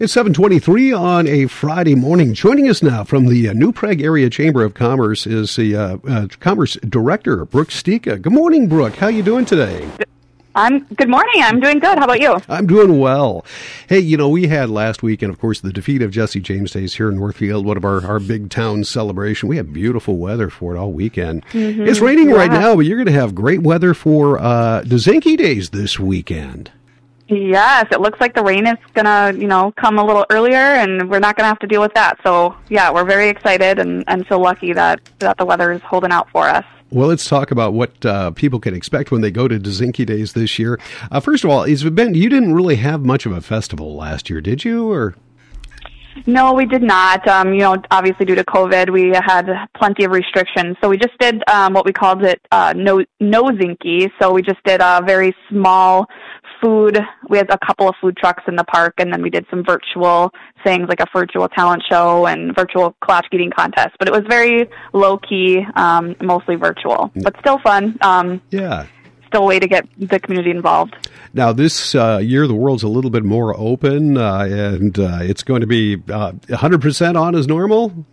It's 723 on a Friday morning. Joining us now from the uh, New Prague Area Chamber of Commerce is the uh, uh, Commerce Director, Brooke Sticha. Good morning, Brooke. How are you doing today? I'm good morning. I'm doing good. How about you? I'm doing well. Hey, you know, we had last week and of course, the defeat of Jesse James Days here in Northfield, one of our, our big town celebration. We had beautiful weather for it all weekend. Mm-hmm. It's raining yeah. right now, but you're going to have great weather for uh, Days this weekend. Yes, it looks like the rain is gonna, you know, come a little earlier, and we're not gonna have to deal with that. So, yeah, we're very excited and and so lucky that that the weather is holding out for us. Well, let's talk about what uh, people can expect when they go to Dozinky Days this year. Uh, first of all, is Ben, you didn't really have much of a festival last year, did you? Or no, we did not. Um, you know, obviously due to COVID, we had plenty of restrictions. So we just did um, what we called it uh, no no zinky. So we just did a very small food. We had a couple of food trucks in the park, and then we did some virtual things like a virtual talent show and virtual kolache eating contest. But it was very low key, um, mostly virtual, but still fun. Um, yeah. Still a way to get the community involved. Now, this uh, year, the world's a little bit more open, uh, and uh, it's going to be 100% uh, on as normal.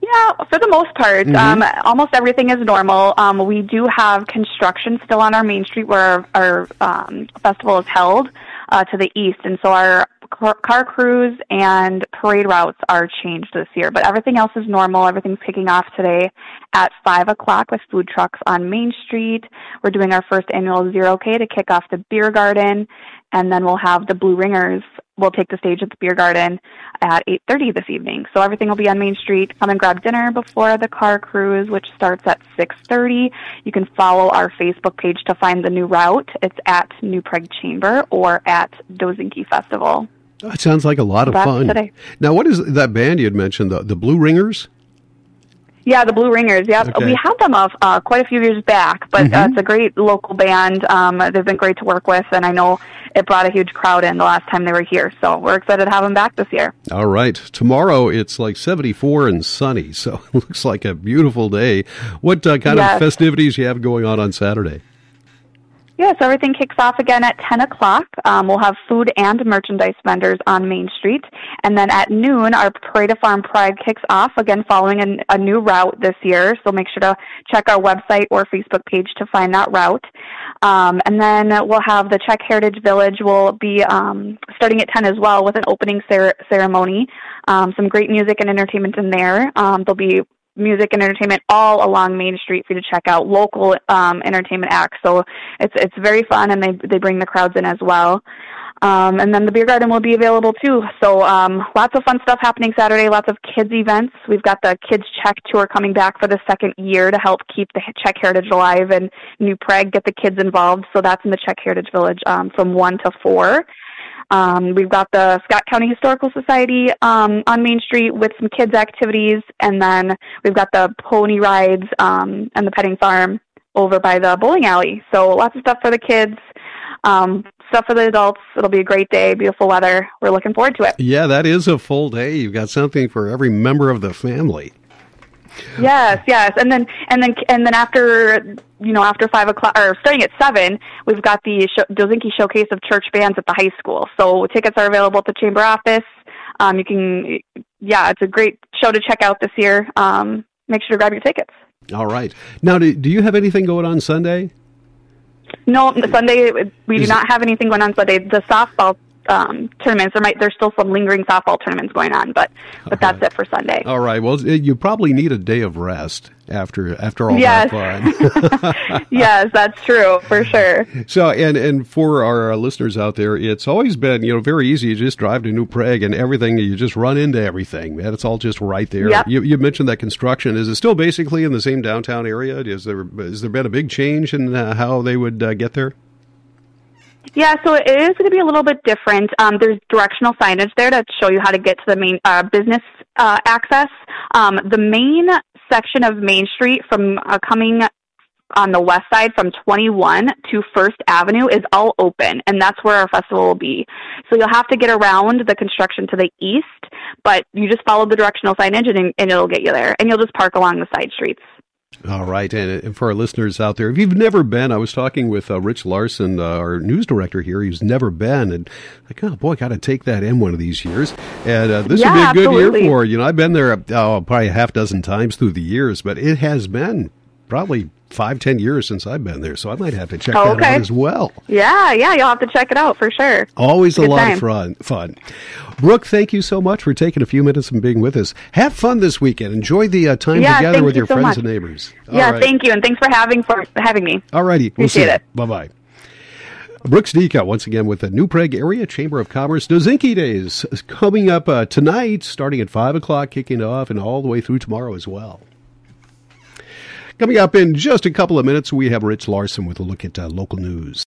Yeah, for the most part, mm-hmm. um, almost everything is normal. Um, we do have construction still on our main street where our, our um, festival is held uh, to the east, and so our car crews and parade routes are changed this year. But everything else is normal. Everything's kicking off today at five o'clock with food trucks on Main Street. We're doing our first annual Zero K to kick off the beer garden, and then we'll have the Blue Ringers will take the stage at the beer garden at 8.30 this evening. So everything will be on Main Street. Come and grab dinner before the car cruise, which starts at 6.30. You can follow our Facebook page to find the new route. It's at New Prague Chamber or at Dozinky Festival. That sounds like a lot of fun. Today. Now, what is that band you had mentioned, the, the Blue Ringers? Yeah, the Blue Ringers. Yeah, okay. we had them uh, uh, quite a few years back, but mm-hmm. uh, it's a great local band. Um, they've been great to work with, and I know it brought a huge crowd in the last time they were here. So we're excited to have them back this year. All right, tomorrow it's like 74 and sunny, so it looks like a beautiful day. What uh, kind yes. of festivities you have going on on Saturday? Yes, everything kicks off again at 10 o'clock. Um, we'll have food and merchandise vendors on Main Street. And then at noon, our Parade of Farm Pride kicks off, again following an, a new route this year. So make sure to check our website or Facebook page to find that route. Um, and then we'll have the Czech Heritage Village will be um, starting at 10 as well with an opening cer- ceremony. Um, some great music and entertainment in there. Um, there'll be music and entertainment all along Main Street for you to check out local um, entertainment acts. So it's it's very fun, and they they bring the crowds in as well. Um, and then the beer garden will be available too. So um, lots of fun stuff happening Saturday. Lots of kids events. We've got the Kids Czech Tour coming back for the second year to help keep the Czech heritage alive and New Prague get the kids involved. So that's in the Czech Heritage Village um, from one to four. Um, we've got the Scott County Historical Society um, on Main Street with some kids activities, and then we've got the pony rides um, and the petting farm over by the bowling alley. So lots of stuff for the kids. Um, stuff for the adults. It'll be a great day, beautiful weather. We're looking forward to it. Yeah, that is a full day. You've got something for every member of the family. Yes, yes, and then and then and then after you know after five o'clock or starting at seven, we've got the show, Dozinky Showcase of Church Bands at the high school. So tickets are available at the chamber office. Um, you can, yeah, it's a great show to check out this year. Um, make sure to grab your tickets. All right. Now, do, do you have anything going on Sunday? No, Sunday we do not have anything going on Sunday. The softball um, tournaments. There might there's still some lingering softball tournaments going on, but but that's it for Sunday. All right. Well, you probably need a day of rest after after all yes. that fun. yes, that's true for sure. So, and and for our listeners out there, it's always been you know very easy. You just drive to New Prague and everything. You just run into everything. Man, it's all just right there. Yep. You, you mentioned that construction. Is it still basically in the same downtown area? Is there has there been a big change in uh, how they would uh, get there? Yeah, so it is going to be a little bit different. Um, there's directional signage there to show you how to get to the main uh, business uh, access. Um, the main section of Main Street from uh, coming on the west side from 21 to First Avenue is all open, and that's where our festival will be. So you'll have to get around the construction to the east, but you just follow the directional signage and, and it'll get you there, and you'll just park along the side streets. All right, and, and for our listeners out there, if you've never been, I was talking with uh, Rich Larson, uh, our news director here. He's never been, and like, oh boy, got to take that in one of these years. And uh, this Yeah, would be a good absolutely. year for you know. I've been there oh, probably a half dozen times through the years, but it has been probably five, ten years since I've been there, so I might have to check Oh, that out as well. Yeah, yeah, you'll have to check it out for sure. Always a lot time. of fun. Fun. Brooke, thank you so much for taking a few minutes and being with us. Have fun this weekend. Enjoy the uh, time Yeah, together with you your so friends much. and neighbors. yeah, All right. thank you, and thanks for having for having me. All righty. We'll see. Appreciate it. Bye bye. Brooke Sticha, once again with the New Prague Area Chamber of Commerce Dozinky Days coming up uh, tonight, starting at 5 o'clock, kicking off, and all the way through tomorrow as well. Coming up in just a couple of minutes, we have Rich Larson with a look at uh, local news.